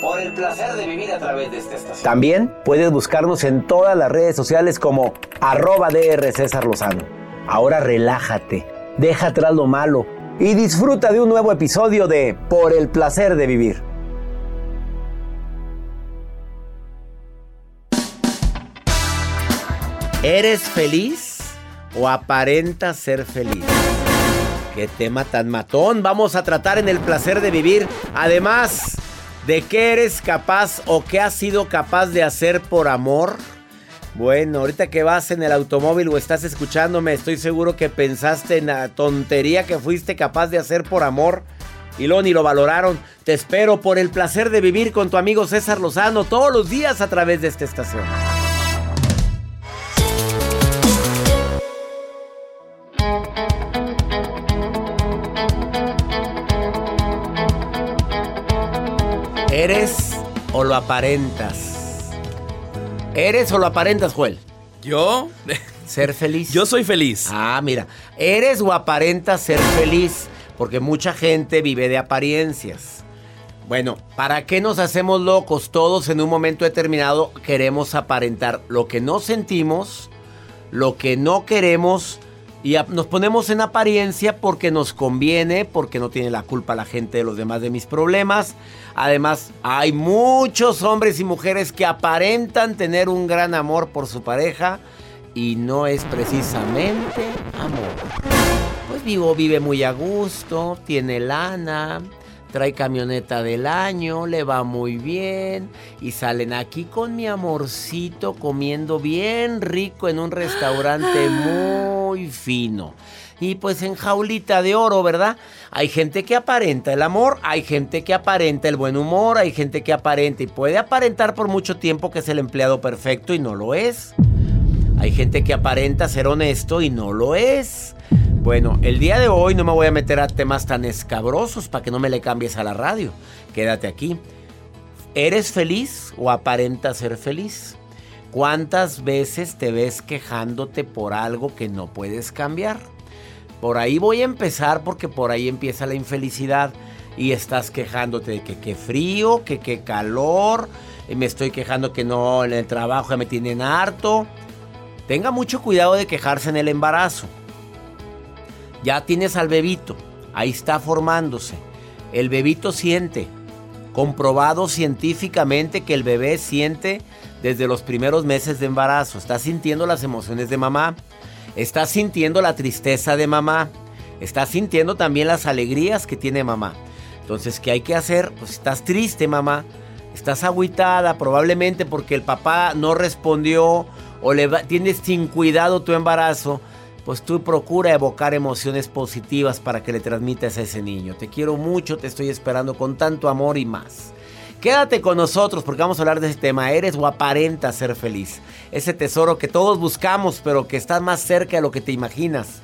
Por el placer de vivir a través de esta estación. También puedes buscarnos en todas las redes sociales como arroba DR César Lozano. Ahora relájate, deja atrás lo malo y disfruta de un nuevo episodio de Por el placer de vivir. ¿Eres feliz o aparentas ser feliz? Qué tema tan matón. Vamos a tratar en el placer de vivir. Además, ¿de qué eres capaz o qué has sido capaz de hacer por amor? Bueno, ahorita que vas en el automóvil o estás escuchándome, estoy seguro que pensaste en la tontería que fuiste capaz de hacer por amor. Y luego ni lo valoraron. Te espero por el placer de vivir con tu amigo César Lozano todos los días a través de esta estación. O lo aparentas? ¿Eres o lo aparentas, Joel? ¿Yo? Ser feliz. Yo soy feliz. Ah, mira. ¿Eres o aparentas ser feliz? Porque mucha gente vive de apariencias. Bueno, ¿para qué nos hacemos locos? Todos en un momento determinado queremos aparentar lo que no sentimos, lo que no queremos y nos ponemos en apariencia porque nos conviene, porque no tiene la culpa la gente de los demás de mis problemas. Además, hay muchos hombres y mujeres que aparentan tener un gran amor por su pareja y no es precisamente amor. Pues vivo, vive muy a gusto, tiene lana, trae camioneta del año, le va muy bien y salen aquí con mi amorcito comiendo bien rico en un restaurante muy fino. Y pues en jaulita de oro, ¿verdad? Hay gente que aparenta el amor, hay gente que aparenta el buen humor, hay gente que aparenta y puede aparentar por mucho tiempo que es el empleado perfecto y no lo es. Hay gente que aparenta ser honesto y no lo es. Bueno, el día de hoy no me voy a meter a temas tan escabrosos para que no me le cambies a la radio. Quédate aquí. ¿Eres feliz o aparentas ser feliz? ¿Cuántas veces te ves quejándote por algo que no puedes cambiar? Por ahí voy a empezar porque por ahí empieza la infelicidad y estás quejándote de que qué frío, que qué calor, y me estoy quejando que no en el trabajo ya me tienen harto. Tenga mucho cuidado de quejarse en el embarazo. Ya tienes al bebito, ahí está formándose. El bebito siente, comprobado científicamente que el bebé siente desde los primeros meses de embarazo. Está sintiendo las emociones de mamá, está sintiendo la tristeza de mamá, está sintiendo también las alegrías que tiene mamá. Entonces, ¿qué hay que hacer? Pues estás triste, mamá. Estás agüitada probablemente porque el papá no respondió o le tienes sin cuidado tu embarazo, pues tú procura evocar emociones positivas para que le transmitas a ese niño. Te quiero mucho, te estoy esperando con tanto amor y más. Quédate con nosotros porque vamos a hablar de ese tema. Eres o aparenta ser feliz. Ese tesoro que todos buscamos, pero que está más cerca de lo que te imaginas.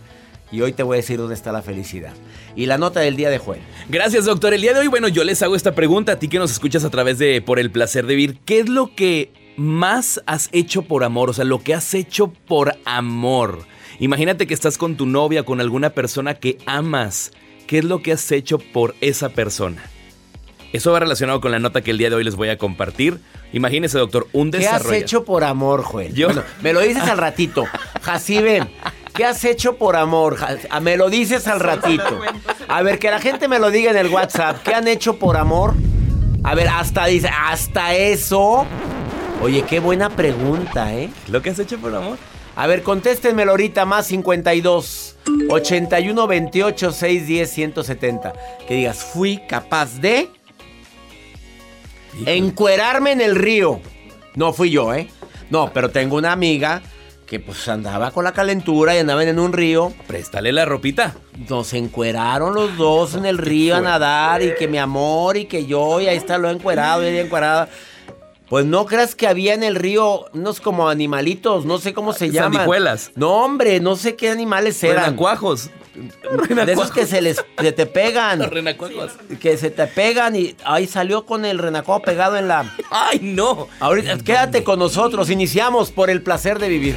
Y hoy te voy a decir dónde está la felicidad. Y la nota del día de Joel. Gracias, doctor. El día de hoy, bueno, yo les hago esta pregunta a ti que nos escuchas a través de Por el placer de vivir. ¿Qué es lo que más has hecho por amor? O sea, lo que has hecho por amor. Imagínate que estás con tu novia, con alguna persona que amas. ¿Qué es lo que has hecho por esa persona? Eso va relacionado con la nota que el día de hoy les voy a compartir. Imagínese, doctor, un desarrollo. ¿Qué has hecho por amor, Joel? Yo... me lo dices al ratito. Jacibe, ¿qué has hecho por amor? Ah, me lo dices al ratito. A ver, que la gente me lo diga en el WhatsApp. ¿Qué han hecho por amor? A ver, hasta dice, hasta eso. Oye, qué buena pregunta, ¿eh? ¿Lo que has hecho por amor? A ver, contéstenmelo ahorita, más 52 81 28 610 170. Que digas, fui capaz de encuerarme en el río. No fui yo, ¿eh? No, pero tengo una amiga que pues andaba con la calentura y andaban en un río. Préstale la ropita. Nos encueraron los dos en el río a nadar y que mi amor y que yo y ahí está lo encuerado y ella encuerada. Pues no creas que había en el río unos como animalitos, no sé cómo se llaman. Sandijuelas. No, hombre, no sé qué animales eran. Renacuajos. De esos que se les te pegan. Los renacuajos. Que se te pegan y ahí salió con el renacuajo pegado en la. ¡Ay, no! Ahorita quédate con nosotros, iniciamos por el placer de vivir.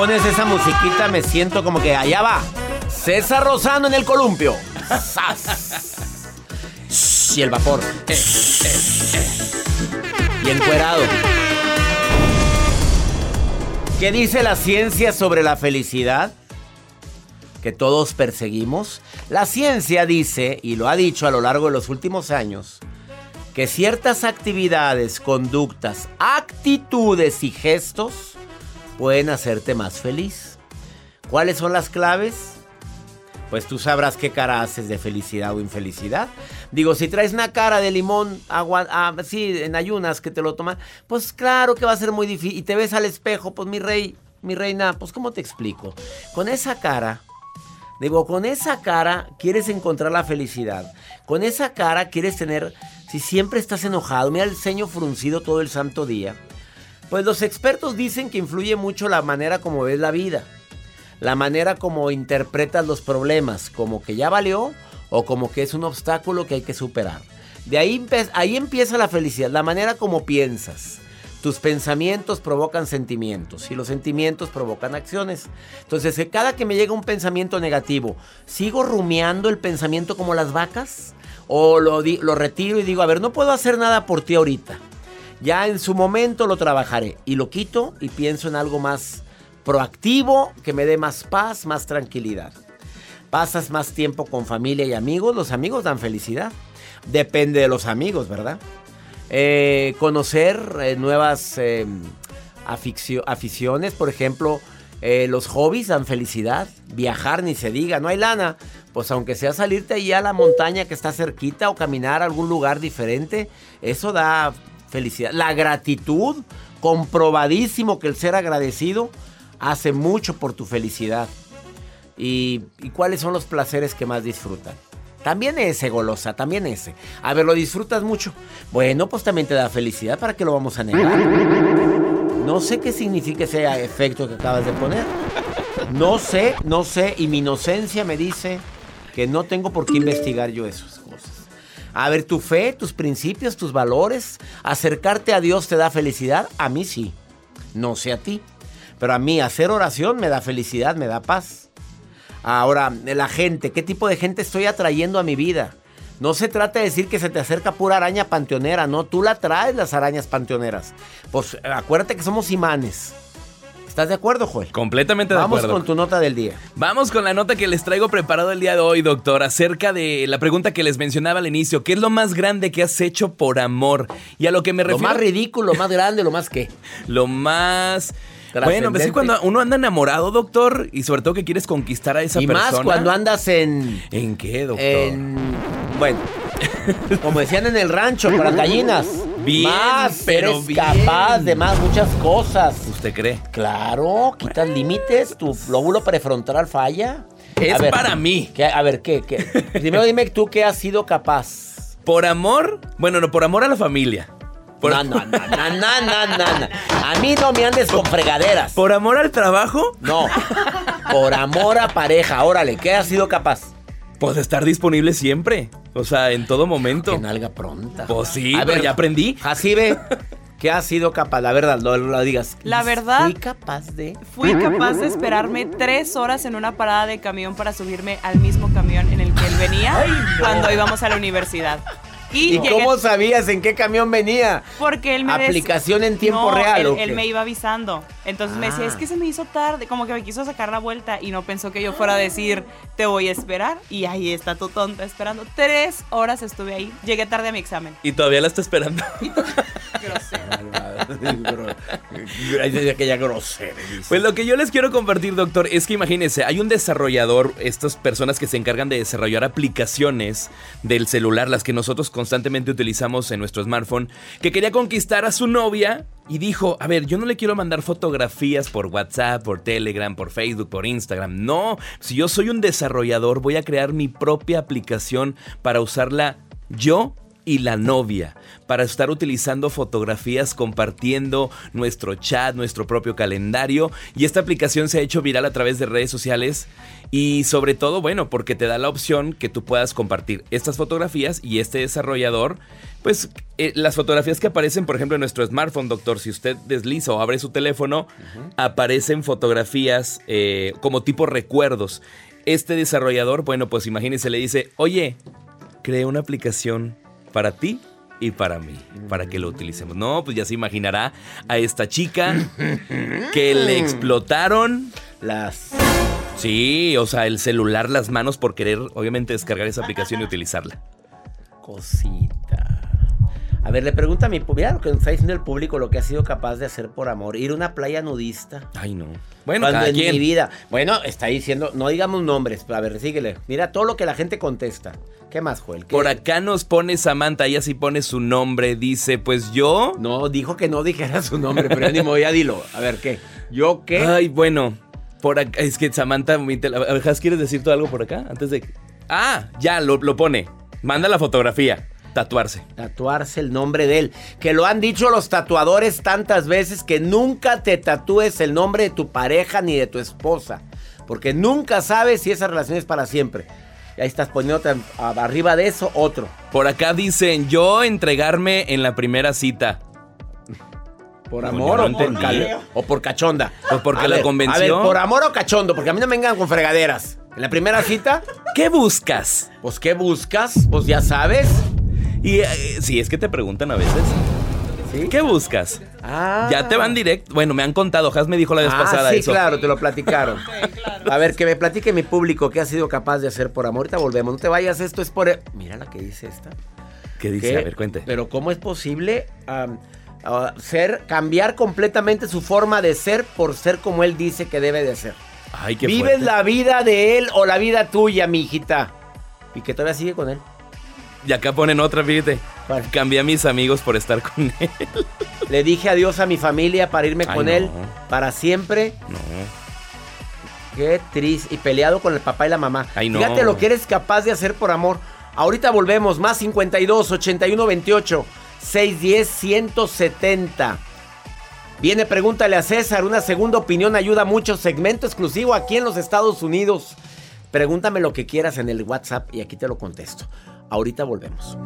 pones esa musiquita me siento como que allá va. César Rosano en el columpio. y el vapor. Y encuerado. ¿Qué dice la ciencia sobre la felicidad? Que todos perseguimos. La ciencia dice, y lo ha dicho a lo largo de los últimos años, que ciertas actividades, conductas, actitudes y gestos pueden hacerte más feliz. ¿Cuáles son las claves? Pues tú sabrás qué cara haces de felicidad o infelicidad. Digo, si traes una cara de limón, agua, ah, sí, en ayunas que te lo toman, pues claro que va a ser muy difícil. Y te ves al espejo, pues mi rey, mi reina, pues ¿cómo te explico? Con esa cara, digo, con esa cara quieres encontrar la felicidad. Con esa cara quieres tener, si siempre estás enojado, mira el ceño fruncido todo el santo día pues los expertos dicen que influye mucho la manera como ves la vida, la manera como interpretas los problemas, como que ya valió o como que es un obstáculo que hay que superar. De ahí, ahí empieza la felicidad, la manera como piensas. Tus pensamientos provocan sentimientos y los sentimientos provocan acciones. Entonces, cada que me llega un pensamiento negativo, ¿sigo rumiando el pensamiento como las vacas? ¿O lo, lo retiro y digo, a ver, no puedo hacer nada por ti ahorita? Ya en su momento lo trabajaré y lo quito y pienso en algo más proactivo que me dé más paz, más tranquilidad. pasas más tiempo con familia y amigos, los amigos dan felicidad. Depende de los amigos, ¿verdad? Eh, conocer eh, nuevas eh, aficiones, por ejemplo, los hobbies dan felicidad. Viajar ni se diga, no hay lana. Pues aunque sea salirte allí a la montaña que está cerquita o caminar a algún lugar diferente, eso da felicidad. La gratitud, comprobadísimo que el ser agradecido hace mucho por tu felicidad. ¿Y, cuáles son los placeres que más disfrutan? También ese, golosa, también ese. A ver, ¿lo disfrutas mucho? Bueno, pues también te da felicidad, ¿para qué lo vamos a negar? No sé qué significa ese efecto que acabas de poner. No sé, no sé, y mi inocencia me dice que no tengo por qué investigar yo cosas. A ver, tu fe, tus principios, tus valores, acercarte a Dios te da felicidad. A mí sí, no sé a ti. Pero a mí hacer oración me da felicidad, me da paz. Ahora, la gente, ¿qué tipo de gente estoy atrayendo a mi vida? No se trata de decir que se te acerca pura araña panteonera, no, tú la traes las arañas panteoneras. Pues acuérdate que somos imanes. ¿Estás de acuerdo, Joel? Completamente de acuerdo. Vamos con tu nota del día. Vamos con la nota que les traigo preparado el día de hoy, doctor, acerca de la pregunta que les mencionaba al inicio. ¿Qué es lo más grande que has hecho por amor? Y a lo que me refiero... Lo más ridículo, lo más grande, lo más qué. lo más... Bueno, pues sí, cuando uno anda enamorado, doctor, y sobre todo que quieres conquistar a esa persona. Y más cuando andas en. ¿En qué, doctor? En. Bueno, como decían en el rancho, las gallinas. Bien, más, pero eres capaz de más muchas cosas. ¿Usted cree? Claro, quitas límites, tu lóbulo prefrontal falla. Es para mí. a ver, ¿qué, ¿qué? Primero dime tú qué has sido capaz. Por amor, bueno, no, por amor a la familia. No, no, no, no, no, no, A mí no me andes con fregaderas. ¿Por amor al trabajo? No. Por amor a pareja. Órale, ¿qué has sido capaz? Pues estar disponible siempre. O sea, en todo momento. Que nalga pronta. Pues sí, a ver, ya aprendí. Así ve. ¿Qué has sido capaz? La verdad, no lo digas. La verdad. Fui capaz de. Fui capaz de esperarme tres horas en una parada de camión para subirme al mismo camión en el que él venía cuando íbamos a la universidad. ¿Y, cómo sabías en qué camión venía? Porque él me ¿Aplicación en tiempo real él, él me iba avisando. Entonces me decía, es que se me hizo tarde, como que me quiso sacar la vuelta y no pensó que yo fuera a decir, te voy a esperar. Y ahí está tu tonta esperando. Tres horas estuve ahí. Llegué tarde a mi examen. Y todavía la está esperando. Aquella grosera. Pues lo que yo les quiero compartir, doctor, es que imagínense, hay un desarrollador, estas personas que se encargan de desarrollar aplicaciones del celular, las que nosotros constantemente utilizamos en nuestro smartphone, que quería conquistar a su novia y dijo, a ver, yo no le quiero mandar fotografías por WhatsApp, por Telegram, por Facebook, por Instagram. No, si yo soy un desarrollador, voy a crear mi propia aplicación para usarla yo y la novia para estar utilizando fotografías, compartiendo nuestro chat, nuestro propio calendario. Y esta aplicación se ha hecho viral a través de redes sociales y sobre todo, bueno, porque te da la opción que tú puedas compartir estas fotografías y este desarrollador, pues eh, las fotografías que aparecen, por ejemplo, en nuestro smartphone, doctor, si usted desliza o abre su teléfono, aparecen fotografías eh, como tipo recuerdos. Este desarrollador, bueno, pues imagínense, le dice, oye, cree una aplicación para ti y para mí, para que lo utilicemos. No, pues ya se imaginará a esta chica que le explotaron las... Sí, o sea, el celular, las manos por querer, obviamente, descargar esa aplicación y utilizarla. Cosita. A ver, le pregunta a mi mira lo que está diciendo el público, lo que ha sido capaz de hacer por amor. Ir a una playa nudista. Ay, no. Bueno, Cuando en mi vida. Bueno, está diciendo, no digamos nombres, pero a ver, síguele. Mira todo lo que la gente contesta. ¿Qué más, Joel? Por acá nos pone Samantha, ella sí pone su nombre, dice, pues yo. No, dijo que no dijera su nombre, pero ya ni me voy a dilo. A ver, ¿qué? ¿Yo qué? Ay, bueno. Por acá, es que Samantha, a ver, ¿quieres decir tú algo por acá? Antes de. Ah, ya, lo, lo pone. Manda la fotografía. Tatuarse. Tatuarse el nombre de él. Que lo han dicho los tatuadores tantas veces que nunca te tatúes el nombre de tu pareja ni de tu esposa. Porque nunca sabes si esa relación es para siempre. Y ahí estás poniéndote arriba de eso otro. Por acá dicen, yo entregarme en la primera cita. ¿Por amor o, por o, por cachonda? Pues porque la convenció. A ver, ¿por amor o cachondo? Porque a mí no me vengan con fregaderas. En la primera cita. ¿Qué buscas? Pues, ¿qué buscas? Pues ya sabes. Y eh, si es que te preguntan a veces. ¿Qué buscas? Ah. Ya te van directo. Bueno, me han contado, Has me dijo la vez Ah, pasada sí, eso. claro, te lo platicaron. A ver, que me platique mi público qué ha sido capaz de hacer por amor. Ahorita volvemos. No te vayas, esto es por... e- Mira la que dice esta. ¿Qué dice? ¿Qué? A ver, cuente. Pero ¿cómo es posible ser, cambiar completamente su forma de ser por ser como él dice que debe de ser? Ay, qué ¿Vives fuerte. la vida de él o la vida tuya, mi hijita? Y que todavía sigue con él. Y acá ponen otra, fíjate. ¿Cuál? Cambié a mis amigos por estar con él. Le dije adiós a mi familia para irme Ay, con no. él para siempre. No. Qué triste. Y peleado con el papá y la mamá. Ay, no. Fíjate lo que eres capaz de hacer por amor. Ahorita volvemos. Más 52 81 28 610 170. Viene, pregúntale a César. Una segunda opinión ayuda mucho. Segmento exclusivo aquí en los Estados Unidos. Pregúntame lo que quieras en el WhatsApp y aquí te lo contesto. Ahorita volvemos.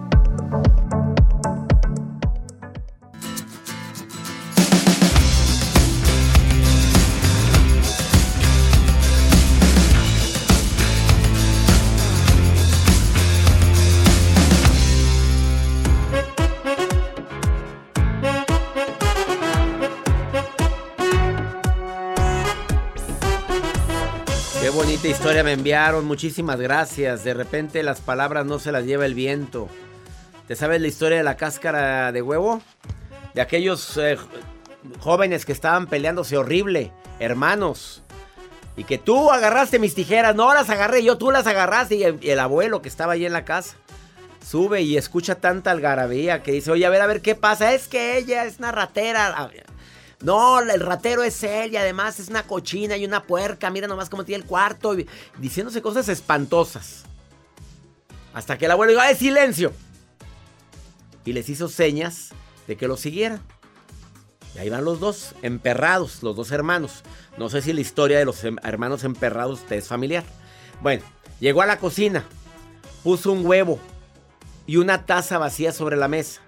Bonita historia me enviaron, muchísimas gracias. De repente las palabras no se las lleva el viento. ¿Te sabes la historia de la cáscara de huevo? De aquellos eh, jóvenes que estaban peleándose horrible, hermanos. Y que tú agarraste mis tijeras, no las agarré yo, tú las agarraste. Y el, abuelo que estaba allí en la casa sube y escucha tanta algarabía que dice, oye, a ver, a ver, ¿qué pasa? Es que ella es una ratera. No, el ratero es él y además es una cochina y una puerca. Mira nomás cómo tiene el cuarto. y- diciéndose cosas espantosas. Hasta que el abuelo dijo, ¡ay, silencio! Y les hizo señas de que lo siguieran. Y ahí van los dos, emperrados, los dos hermanos. No sé si la historia de los em- hermanos emperrados te es familiar. Bueno, llegó a la cocina, puso un huevo y una taza vacía sobre la mesa.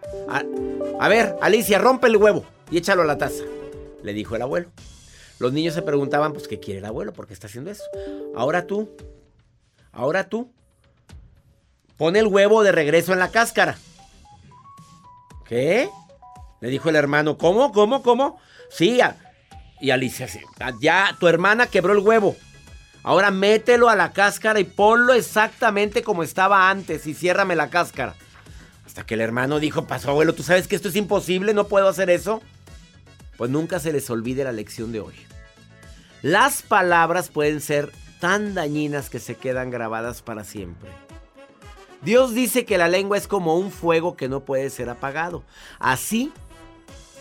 A ver, Alicia, rompe el huevo y échalo a la taza, le dijo el abuelo. Los niños se preguntaban, pues, ¿qué quiere el abuelo? ¿Por qué está haciendo eso? Ahora tú, ahora tú, pone el huevo de regreso en la cáscara. ¿Qué? Le dijo el hermano, ¿cómo? ¿Cómo? ¿Cómo? Sí, a- y Alicia, sí, "Ah, ya tu hermana quebró el huevo. Ahora mételo a la cáscara y ponlo exactamente como estaba antes y ciérrame la cáscara. Hasta que el hermano dijo, pasó abuelo, ¿tú sabes que esto es imposible? ¿No puedo hacer eso? Pues nunca se les olvide la lección de hoy. Las palabras pueden ser tan dañinas que se quedan grabadas para siempre. Dios dice que la lengua es como un fuego que no puede ser apagado. Así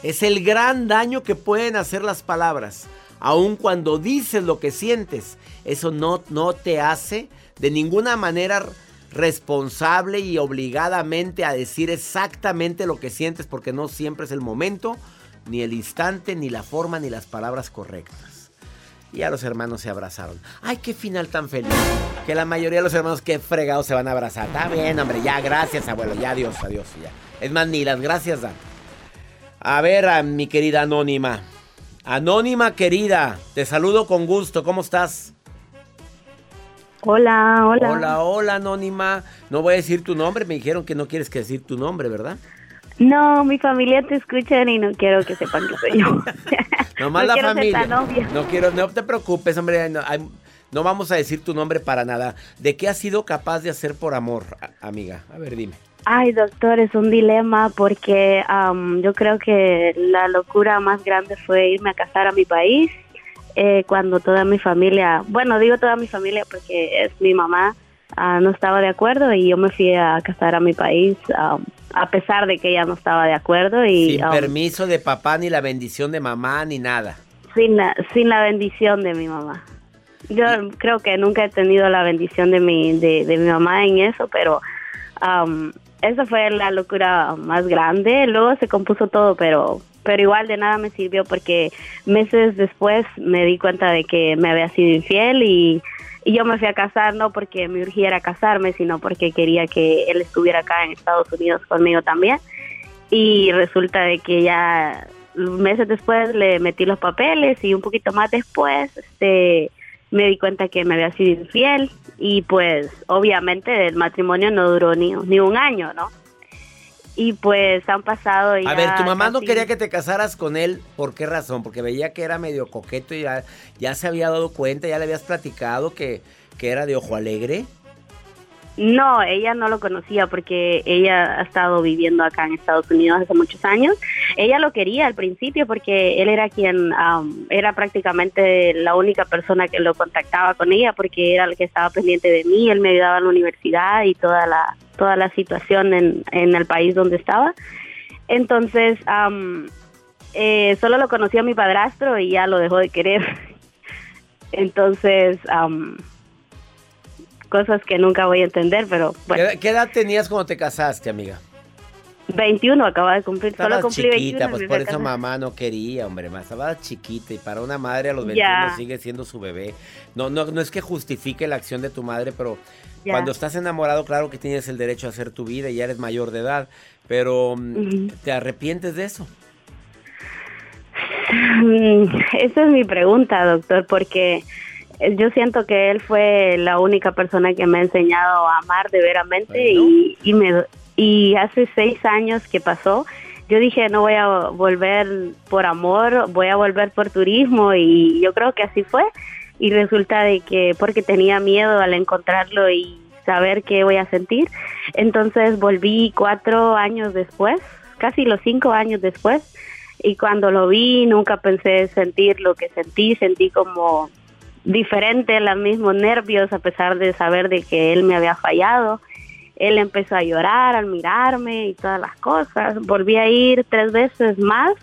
es el gran daño que pueden hacer las palabras. Aun cuando dices lo que sientes, eso no, no te hace de ninguna manera responsable y obligadamente a decir exactamente lo que sientes porque no siempre es el momento, ni el instante, ni la forma, ni las palabras correctas. Y a los hermanos se abrazaron. ¡Ay, qué final tan feliz! Que la mayoría de los hermanos, qué fregados se van a abrazar. Está bien, hombre, ya, gracias, abuelo. Ya, adiós, adiós, ya. Es más, ni las gracias dan. A ver, a mi querida Anónima. Anónima querida, te saludo con gusto. ¿Cómo estás? Hola, hola. Hola, hola, Anónima. No voy a decir tu nombre. Me dijeron que no quieres que decir tu nombre, ¿verdad? No, mi familia te escucha y no quiero que sepan que soy yo. Nomás No la familia. No quiero, no te preocupes, hombre. No, no vamos a decir tu nombre para nada. ¿De qué has sido capaz de hacer por amor, amiga? A ver, dime. Ay, doctor, es un dilema porque am, yo creo que la locura más grande fue irme a casar a mi país eh, cuando toda mi familia, bueno, digo toda mi familia porque es mi mamá, ah, no estaba de acuerdo y yo me fui a casar a mi país am, a pesar de que ella no estaba de acuerdo y Sin am, permiso de papá, ni la bendición de mamá, ni nada. sin la, sin la bendición de mi mamá. Yo creo que nunca he tenido la bendición de mi, de, de mi mamá en eso, pero am, esa fue la locura más grande. Luego se compuso todo, pero, pero igual de nada me sirvió porque meses después me di cuenta de que me había sido infiel y, y yo me fui a casar no porque me urgiera casarme, sino porque quería que él estuviera acá en Estados Unidos conmigo también. Y resulta de que ya meses después le metí los papeles y un poquito más después este me di cuenta que me había sido infiel y pues obviamente el matrimonio no duró ni, ni un año, ¿no? Y pues han pasado ya A ver, tu mamá no quería que te casaras con él. ¿Por qué razón? Porque veía que era medio coqueto y ya, ya se había dado cuenta, ya le habías platicado que, que era de ojo alegre. No, ella no lo conocía porque ella ha estado viviendo acá en Estados Unidos hace muchos años. Ella lo quería al principio porque él era quien am, era prácticamente la única persona que lo contactaba con ella porque era el que estaba pendiente de mí. Él me ayudaba en la universidad y toda la toda la situación en, en el país donde estaba. Entonces, am, eh, solo lo conocía mi padrastro y ya lo dejó de querer. Entonces, am, cosas que nunca voy a entender, pero ¿Qué, bueno. edad- qué edad tenías cuando te casaste, amiga? 21 acaba de cumplir, solo Estabas cumplí chiquita, 21. pues por eso mamá no quería, hombre, más estaba chiquita y para una madre a los Ya. 21 sigue siendo su bebé. No, no, no es que justifique la acción de tu madre, pero Ya. cuando estás enamorado, claro que tienes el derecho a hacer tu vida y ya eres mayor de edad, pero mm. ¿te arrepientes de eso? Mm, Esa es mi pregunta, doctor, porque yo siento que él fue la única persona que me ha enseñado a amar de veramente Bueno. y, y, me, y hace seis años que pasó, yo dije no voy a volver por amor, voy a volver por turismo y yo creo que así fue y resulta de que porque tenía miedo al encontrarlo y saber qué voy a sentir, entonces volví cuatro años después, casi los cinco años después y cuando lo vi nunca pensé sentir lo que sentí, sentí como diferente, los mismos nervios a pesar de saber de que él me había fallado. Él empezó a llorar al mirarme y todas las cosas. Volví a ir tres veces más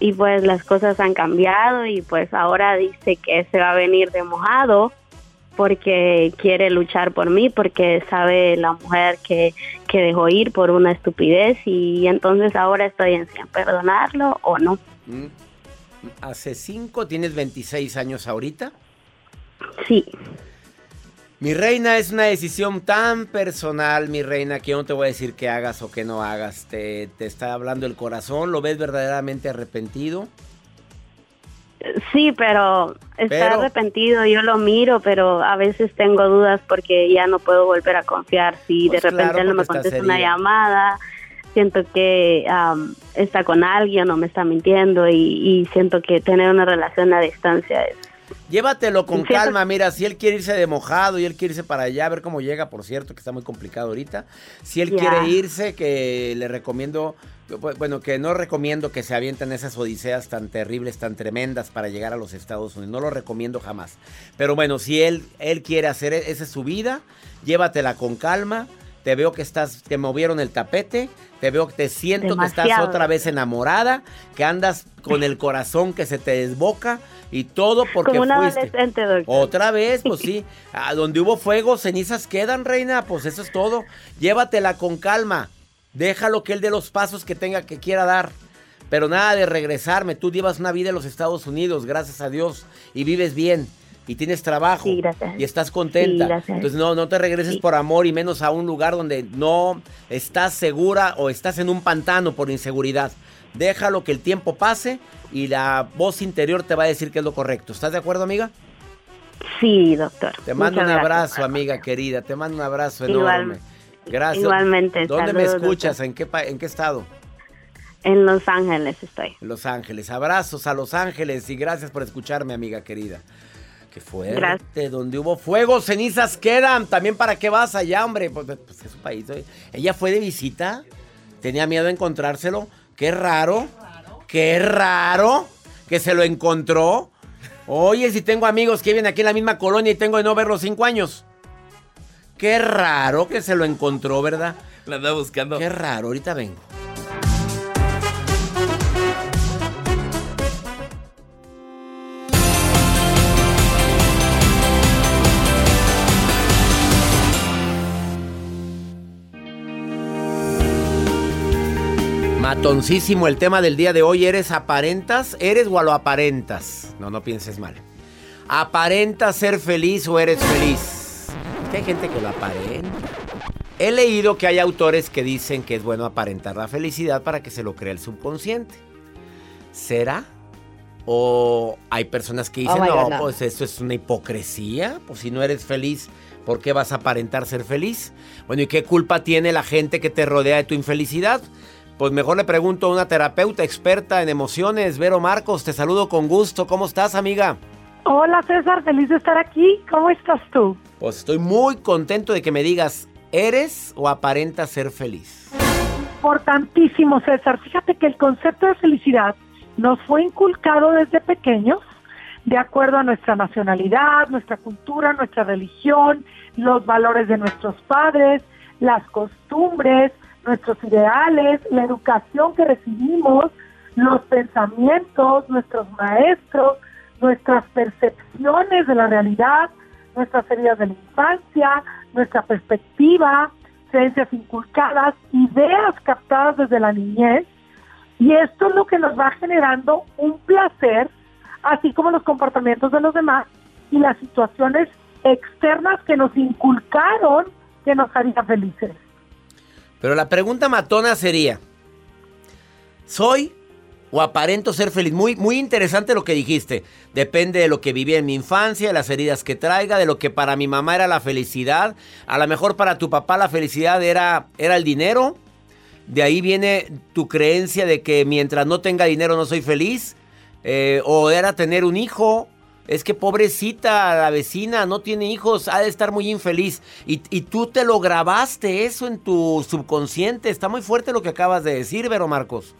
y pues las cosas han cambiado y pues ahora dice que se va a venir de mojado porque quiere luchar por mí, porque sabe la mujer que, que dejó ir por una estupidez y entonces ahora estoy en perdonarlo o no. Mm. Hace cinco, tienes 26 años ahorita. Sí, Mi reina es una decisión tan personal, mi reina, que yo no te voy a decir que hagas o que no hagas. Te, te está hablando el corazón, lo ves verdaderamente arrepentido. sí, pero está Pero- arrepentido, yo lo miro, pero a veces tengo dudas porque ya no puedo volver a confiar. Si Pues de repente claro, él no me contesta una llamada, siento que está con alguien o me está mintiendo y, y siento que tener una relación a distancia es Llévatelo con calma, mira, si él quiere irse de mojado y él quiere irse para allá, a ver cómo llega, por cierto, que está muy complicado ahorita. Si él quiere irse, que le recomiendo, bu- bueno, que no recomiendo que se avienten esas odiseas tan terribles, tan tremendas para llegar a los Estados Unidos. No lo recomiendo jamás. Pero bueno, si él, él quiere hacer, e- esa es su vida, llévatela con calma. Te veo que estás, te movieron el tapete, te veo que te siento que estás otra vez enamorada, que andas con el corazón que se te desboca y todo porque como un fuiste. adolescente, doctor. Otra vez, pues sí. A donde hubo fuego, cenizas quedan, reina. Pues eso es todo. Llévatela con calma. Déjalo que él dé los pasos que tenga que quiera dar. Pero nada de regresarme. Tú llevas una vida en los Estados Unidos, gracias a Dios. Y vives bien. Y tienes trabajo. Sí. Y estás contenta. Sí. Entonces no, no te regreses Sí. por amor y menos a un lugar donde no estás segura o estás en un pantano por inseguridad. Déjalo que el tiempo pase y la voz interior te va a decir que es lo correcto. ¿Estás de acuerdo, amiga? Sí, doctor. Te mando Muchas un gracias. abrazo, amiga querida. Te mando un abrazo Igual- enorme. Gracias. igualmente, ¿Dónde me escuchas? doctor. ¿En qué, ¿En qué estado? En Los Ángeles estoy. Los Ángeles. Abrazos a Los Ángeles y gracias por escucharme, amiga querida. Qué fuerte. Gracias. Donde hubo fuego, cenizas quedan. También para qué vas allá, hombre. Pues, pues, es su país. oye. Ella fue de visita. Tenía miedo de encontrárselo. Qué raro. Qué raro que se lo encontró. Oye, si tengo amigos que viven aquí en la misma colonia y tengo de no verlos cinco años. Qué raro que se lo encontró, ¿verdad? La andaba buscando. Qué raro, ahorita vengo. Matoncísimo el tema del día de hoy. ¿Eres aparentas? ¿Eres o lo aparentas? No, no pienses mal. ¿Aparentas ser feliz o eres feliz? Que hay gente que lo aparenta. He leído que hay autores que dicen que es bueno aparentar la felicidad para que se lo crea el subconsciente. ¿Será? ¿O hay personas que dicen, Oh my no, God, no. pues esto es una hipocresía? Pues si no eres feliz, ¿Por qué vas a aparentar ser feliz? Bueno, ¿y qué culpa tiene la gente que te rodea de tu infelicidad? Pues mejor le pregunto a una terapeuta experta en emociones, Vero Marcos. Te saludo con gusto. ¿Cómo estás, amiga? Hola, César. Feliz de estar aquí. ¿Cómo estás tú? Pues estoy muy contento de que me digas, ¿eres o aparentas ser feliz? Importantísimo, César. Fíjate que el concepto de felicidad nos fue inculcado desde pequeños de acuerdo a nuestra nacionalidad, nuestra cultura, nuestra religión, los valores de nuestros padres, las costumbres, nuestros ideales, la educación que recibimos, los pensamientos, nuestros maestros, nuestras percepciones de la realidad, nuestras heridas de la infancia, nuestra perspectiva, creencias inculcadas, ideas captadas desde la niñez. Y esto es lo que nos va generando un placer, así como los comportamientos de los demás y las situaciones externas que nos inculcaron que nos harían felices. Pero la pregunta matona sería, ¿soy o aparento ser feliz? Muy, muy interesante lo que dijiste. Depende de lo que viví en mi infancia, de las heridas que traiga, de lo que para mi mamá era la felicidad. A lo mejor para tu papá la felicidad era, era el dinero. De ahí viene tu creencia de que mientras no tenga dinero no soy feliz. Eh, o era tener un hijo, es que pobrecita la vecina, no tiene hijos, ha de estar muy infeliz. Y, y, tú te lo grabaste eso en tu subconsciente. Está muy fuerte lo que acabas de decir, Vero Marcos.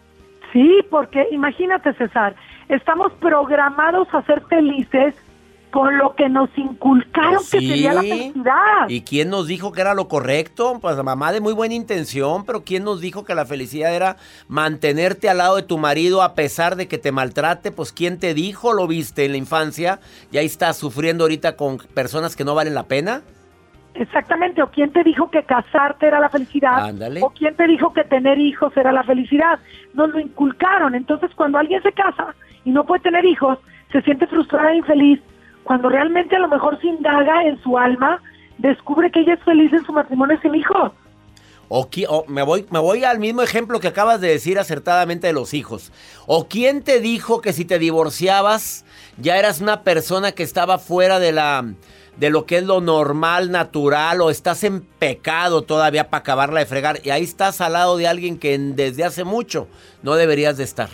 Sí, porque imagínate, César, estamos programados a ser felices con lo que nos inculcaron que sería la felicidad. ¿Y quién nos dijo que era lo correcto? Pues la mamá de muy buena intención, pero ¿quién nos dijo que la felicidad era mantenerte al lado de tu marido a pesar de que te maltrate? Pues ¿quién te dijo? ¿Lo viste en la infancia? ¿Y ahí estás sufriendo ahorita con personas que no valen la pena? Exactamente, o quién te dijo que casarte era la felicidad, Ándale. o quién te dijo que tener hijos era la felicidad. Nos lo inculcaron, entonces cuando alguien se casa y no puede tener hijos, se siente frustrada e infeliz, cuando realmente a lo mejor se indaga en su alma, descubre que ella es feliz en su matrimonio sin hijos. O, o, me, voy, me voy al mismo ejemplo que acabas de decir acertadamente de los hijos. ¿O quién te dijo que si te divorciabas ya eras una persona que estaba fuera de la de lo que es lo normal, natural, o estás en pecado todavía para acabarla de fregar y ahí estás al lado de alguien que desde hace mucho no deberías de estar?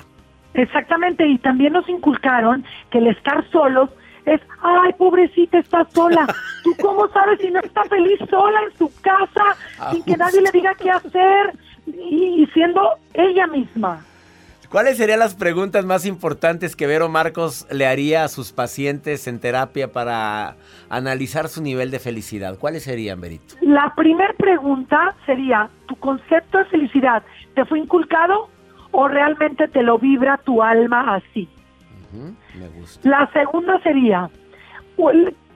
Exactamente, y también nos inculcaron que el estar solos es, ay, pobrecita, está sola. ¿Tú cómo sabes si no está feliz sola en su casa, sin que nadie le diga qué hacer y, y siendo ella misma? ¿Cuáles serían las preguntas más importantes que Vero Marcos le haría a sus pacientes en terapia para analizar su nivel de felicidad? ¿Cuáles serían, Berito? La primera pregunta sería, ¿tu concepto de felicidad te fue inculcado o realmente te lo vibra tu alma así? Uh-huh, me gusta. La segunda sería,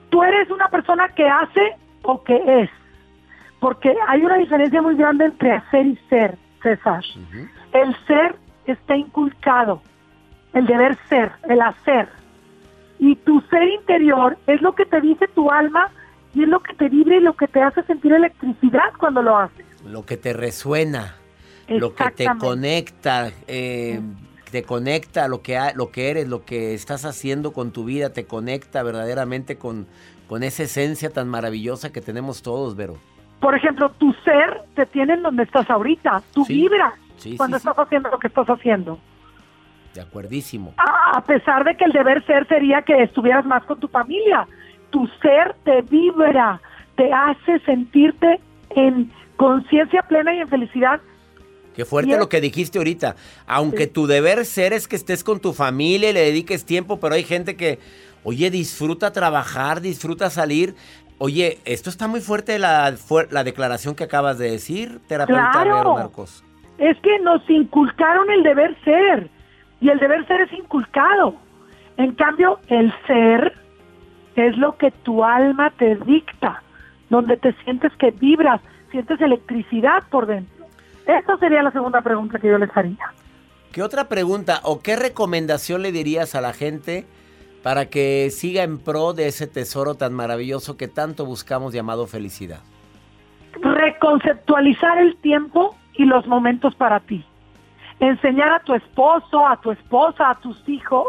¿tú eres una persona que hace o que es? Porque hay una diferencia muy grande entre hacer y ser, César. El ser está inculcado, el deber ser, el hacer. Y tu ser interior es lo que te dice tu alma y es lo que te vibra y lo que te hace sentir electricidad cuando lo haces. Lo que te resuena, lo que te conecta, eh, te conecta lo que, lo que eres, lo que estás haciendo con tu vida, te conecta verdaderamente con, con esa esencia tan maravillosa que tenemos todos, Vero. Por ejemplo, tu ser te tiene en donde estás ahorita, tú sí. vibras Sí, cuando sí, estás haciendo lo que estás haciendo. De acuerdísimo. A, a, pesar de que el deber ser sería que estuvieras más con tu familia, tu ser te vibra, te hace sentirte en conciencia plena y en felicidad. Qué fuerte es, lo que dijiste ahorita. Aunque sí. tu deber ser es que estés con tu familia y le dediques tiempo, pero hay gente que, oye, disfruta trabajar, disfruta salir. Oye, esto está muy fuerte la, la declaración que acabas de decir, terapeuta claro. Vero Marcos es que nos inculcaron el deber ser y el deber ser es inculcado. En cambio, el ser es lo que tu alma te dicta, donde te sientes que vibras, sientes electricidad por dentro. Esa sería la segunda pregunta que yo les haría. ¿Qué otra pregunta o qué recomendación le dirías a la gente para que siga en pro de ese tesoro tan maravilloso que tanto buscamos llamado felicidad? Reconceptualizar el tiempo y los momentos para ti. Enseñar a tu esposo, a tu esposa, a tus hijos,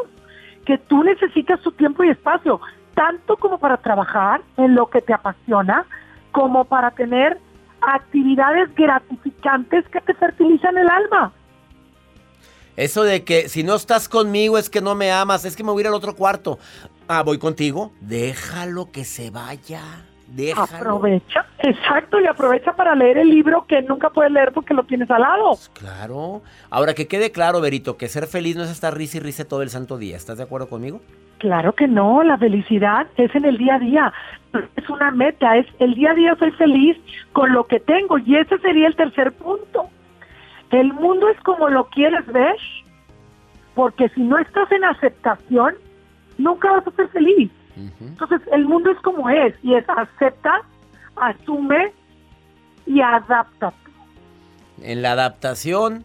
que tú necesitas tu tiempo y espacio. tanto como para trabajar en lo que te apasiona, como para tener actividades gratificantes que te fertilizan el alma. Eso de que si no estás conmigo es que no me amas, es que me voy a ir al otro cuarto. Ah, voy contigo. Déjalo que se vaya. Déjalo. Aprovecha, exacto, y aprovecha para leer el libro que nunca puedes leer porque lo tienes al lado. Claro. Ahora que quede claro, Berito, que ser feliz no es estar risa y risa todo el santo día. ¿Estás de acuerdo conmigo? Claro que no, la felicidad es en el día a día, es una meta, es el día a día soy feliz con lo que tengo y ese sería el tercer punto. El mundo es como lo quieres ver, porque si no estás en aceptación, nunca vas a ser feliz. Entonces, el mundo es como es, y es acepta, asume y adapta. En la adaptación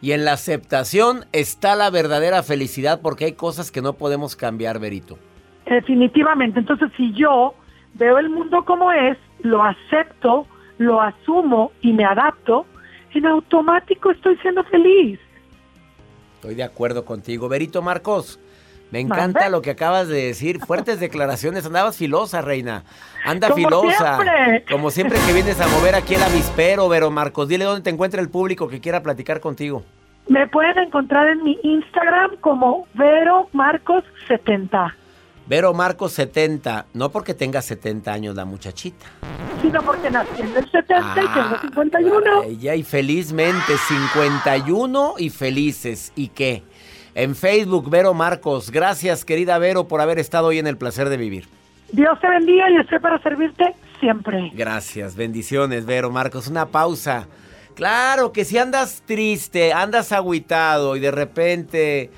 y en la aceptación está la verdadera felicidad porque hay cosas que no podemos cambiar, Berito. Definitivamente. Entonces, si yo veo el mundo como es, lo acepto, lo asumo y me adapto, en automático estoy siendo feliz. Estoy de acuerdo contigo. Berito Marcos, me encanta lo que acabas de decir. Fuertes declaraciones. Andabas filosa, reina. Anda Como filosa. siempre. Como siempre que vienes a mover aquí el avispero, Vero Marcos. Dile dónde te encuentra el público que quiera platicar contigo. Me pueden encontrar en mi Instagram como Vero Marcos 70, Vero Marcos 70. No porque tenga 70 años la muchachita. sino porque nací en el 70 y tengo 51. Ella y felizmente 51 y felices. ¿Y qué? En Facebook, Vero Marcos. Gracias, querida Vero, por haber estado hoy en el placer de vivir. Dios te bendiga y estoy para servirte siempre. Gracias, bendiciones, Vero Marcos. Una pausa. Claro que si andas triste, andas agüitado y de repente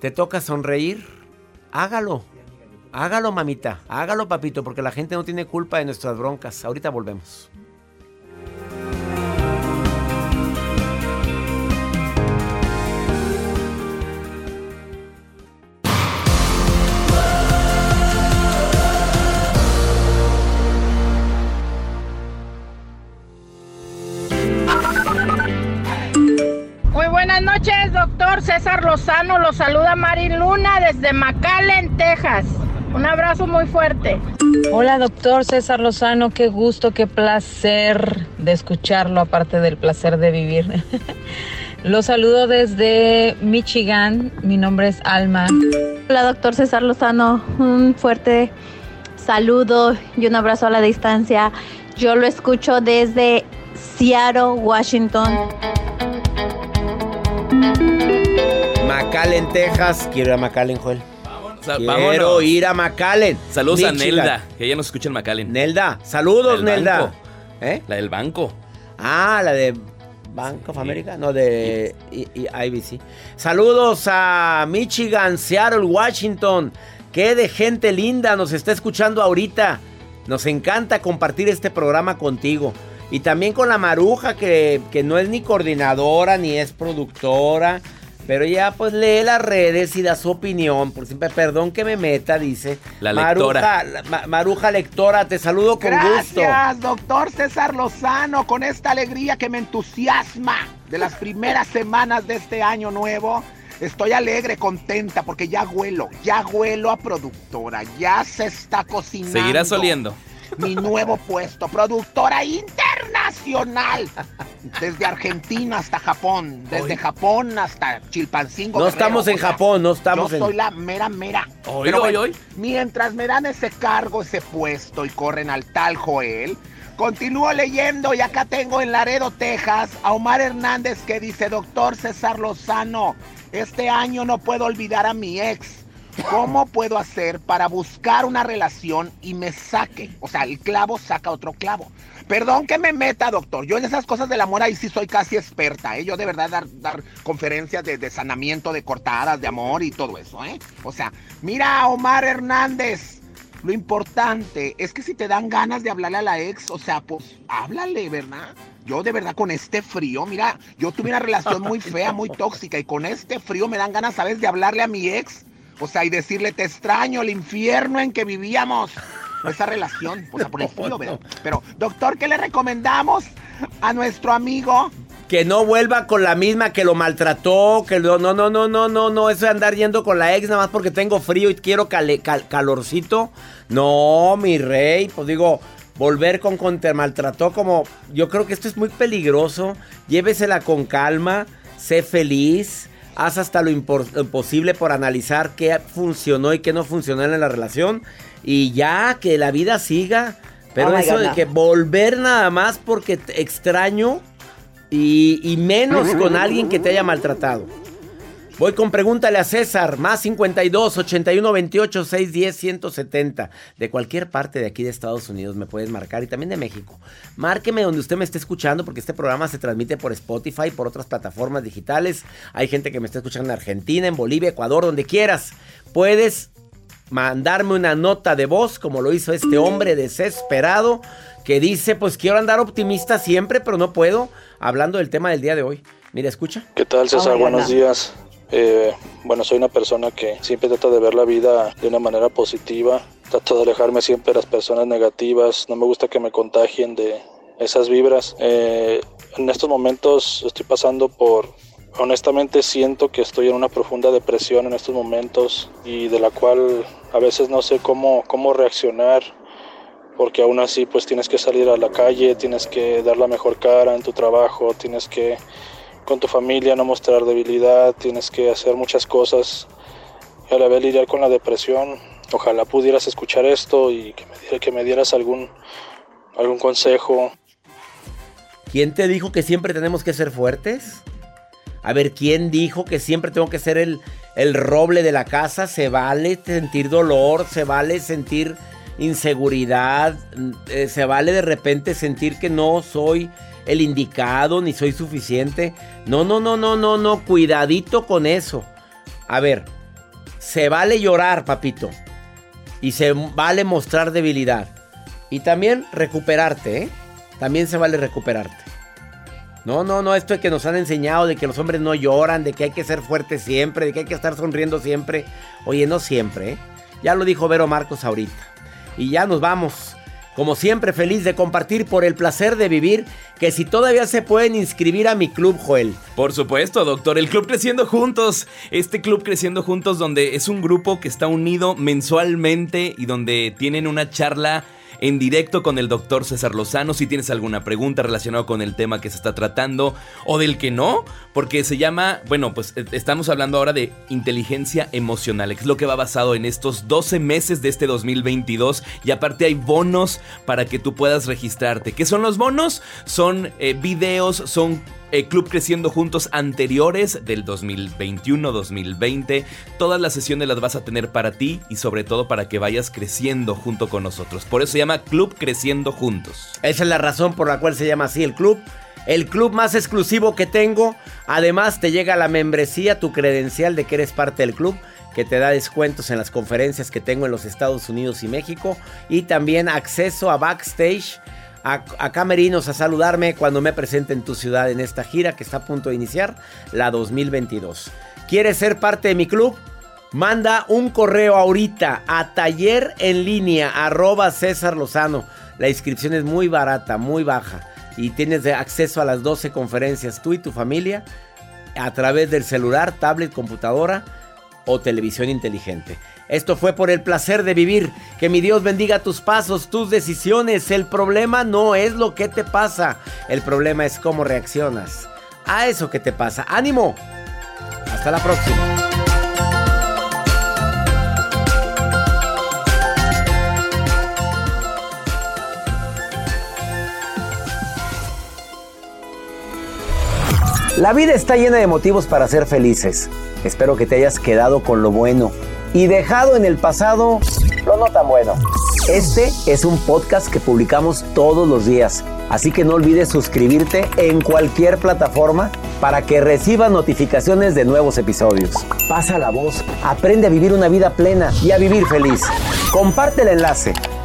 te toca sonreír, hágalo. Hágalo, mamita. Hágalo, papito, porque la gente no tiene culpa de nuestras broncas. Ahorita volvemos. Buenas noches, doctor César Lozano. Lo saluda Mari Luna desde McAllen, Texas. Un abrazo muy fuerte. Hola, doctor César Lozano. Qué gusto, qué placer de escucharlo, aparte del placer de vivir. Lo saludo desde Michigan. Mi nombre es Alma. Hola, doctor César Lozano. Un fuerte saludo y un abrazo a la distancia. Yo lo escucho desde Seattle, Washington. McAllen, Texas. Quiero ir a McAllen, Joel. Quiero vámonos. ir a McAllen. Saludos a. Nelda, que ella nos escucha en McAllen. Nelda, saludos, La Nelda. ¿Eh? La del banco. Ah, la de Bank of America, no, de I- I- IBC. Saludos a Michigan, Seattle, Washington. Qué de gente linda nos está escuchando ahorita. Nos encanta compartir este programa contigo. Y también con la Maruja, que, que no es ni coordinadora ni es productora. Pero ya pues lee las redes y da su opinión. Por siempre, perdón que me meta, dice. La lectora. Maruja, la- Maruja lectora, te saludo con gusto. Gracias, doctor César Lozano, con esta alegría que me entusiasma de las primeras semanas de este año nuevo. Estoy alegre, contenta, porque ya huelo, ya huelo a productora, ya se está cocinando. Seguirás oliendo. Mi nuevo puesto, productora internacional. Desde Argentina hasta Japón, desde Japón hasta Chilpancingo. No Guerrero, estamos en o sea, Japón, no estamos yo en- soy la mera mera. Hoy, Pero hoy, bueno, hoy. Mientras me dan ese cargo, ese puesto y corren al tal Joel, continúo leyendo y acá tengo en Laredo, Texas, a Omar Hernández que dice, doctor César Lozano, este año no puedo olvidar a mi ex. ¿Cómo puedo hacer para buscar una relación y me saque? O sea, el clavo saca otro clavo. Perdón que me meta, doctor. Yo en esas cosas del amor ahí sí soy casi experta, ¿eh? Yo de verdad dar, dar conferencias de, de sanamiento, de cortadas, de amor y todo eso, ¿eh? O sea, mira, Omar Hernández, lo importante es que si te dan ganas de hablarle a la ex, o sea, pues háblale, ¿verdad? Yo de verdad con este frío, mira, yo tuve una relación muy fea, muy tóxica y con este frío me dan ganas, ¿sabes? De hablarle a mi ex. O sea, y decirle, te extraño, el infierno en que vivíamos. Esa relación, o sea, por el ¿verdad? Pero, doctor, ¿qué le recomendamos a nuestro amigo que no vuelva con la misma que lo maltrató, que lo, no, no, no, no, no, no, eso de andar yendo con la ex nada más porque tengo frío y quiero calorcito. No, mi rey, pues digo, volver con con te maltrató como yo creo que esto es muy peligroso. Llévesela con calma, sé feliz. Haz hasta lo, imposible por analizar qué funcionó y qué no funcionó en la relación. Y ya, que la vida siga. Pero oh eso de que volver nada más porque te extraño y, y menos con alguien que te haya maltratado. Voy con pregúntale a César, más 52 81 28 610 170. De cualquier parte de aquí de Estados Unidos me puedes marcar y también de México. Márqueme donde usted me esté escuchando porque este programa se transmite por Spotify, por otras plataformas digitales. Hay gente que me está escuchando en Argentina, en Bolivia, Ecuador, donde quieras. Puedes mandarme una nota de voz como lo hizo este hombre desesperado que dice, pues quiero andar optimista siempre, pero no puedo, hablando del tema del día de hoy. Mira, escucha. ¿Qué tal, César? Buenos días. Eh, bueno, soy una persona que siempre trata de ver la vida de una manera positiva. Trato de alejarme siempre de las personas negativas. No me gusta que me contagien de esas vibras. Eh, en estos momentos estoy pasando por... Honestamente siento que estoy en una profunda depresión en estos momentos y de la cual a veces no sé cómo, cómo reaccionar porque aún así pues tienes que salir a la calle, tienes que dar la mejor cara en tu trabajo, tienes que con tu familia, no mostrar debilidad, tienes que hacer muchas cosas y a la vez lidiar con la depresión. Ojalá pudieras escuchar esto y que me, que me dieras algún, algún consejo. ¿Quién te dijo que siempre tenemos que ser fuertes? A ver, ¿quién dijo que siempre tengo que ser el, el roble de la casa? Se vale sentir dolor, se vale sentir inseguridad, eh, se vale de repente sentir que no soy el indicado, ni soy suficiente. No, no, no, no, no, no, cuidadito con eso. A ver, se vale llorar, papito. Y se vale mostrar debilidad. Y también recuperarte, ¿eh? También se vale recuperarte. No, no, no, esto es que nos han enseñado de que los hombres no lloran, de que hay que ser fuertes siempre, de que hay que estar sonriendo siempre. Oye, no siempre, ¿eh? Ya lo dijo Vero Marcos ahorita. Y ya nos vamos. Como siempre, feliz de compartir por el placer de vivir, que si todavía se pueden inscribir a mi club, Joel. Por supuesto, doctor, el Club Creciendo Juntos. Este Club Creciendo Juntos donde es un grupo que está unido mensualmente y donde tienen una charla en directo con el doctor César Lozano si tienes alguna pregunta relacionada con el tema que se está tratando o del que no, porque se llama, bueno, pues eh, estamos hablando ahora de inteligencia emocional, es lo que va basado en estos 12 meses de este 2022 y aparte hay bonos para que tú puedas registrarte. ¿Qué son los bonos? Son eh, videos, son eh, Club Creciendo Juntos anteriores del 2021-2020. Todas las sesiones las vas a tener para ti y sobre todo para que vayas creciendo junto con nosotros. Por eso se llama Club Creciendo Juntos. Esa es la razón por la cual se llama así el club. El club más exclusivo que tengo. Además te llega la membresía, tu credencial de que eres parte del club que te da descuentos en las conferencias que tengo en los Estados Unidos y México y también acceso a backstage a, Camerinos a saludarme cuando me presente en tu ciudad en esta gira que está a punto de iniciar, la 2022. ¿Quieres ser parte de mi club? Manda un correo ahorita a taller en línea arroba César Lozano. La inscripción es muy barata, muy baja. Y tienes acceso a las 12 conferencias tú y tu familia a través del celular, tablet, computadora o televisión inteligente. Esto fue por el placer de vivir. Que mi Dios bendiga tus pasos, tus decisiones. El problema no es lo que te pasa. El problema es cómo reaccionas a eso que te pasa. ¡Ánimo! Hasta la próxima. La vida está llena de motivos para ser felices. Espero que te hayas quedado con lo bueno y dejado en el pasado lo no tan bueno. Este es un podcast que publicamos todos los días, así que no olvides suscribirte en cualquier plataforma para que recibas notificaciones de nuevos episodios. Pasa la voz, aprende a vivir una vida plena y a vivir feliz. Comparte el enlace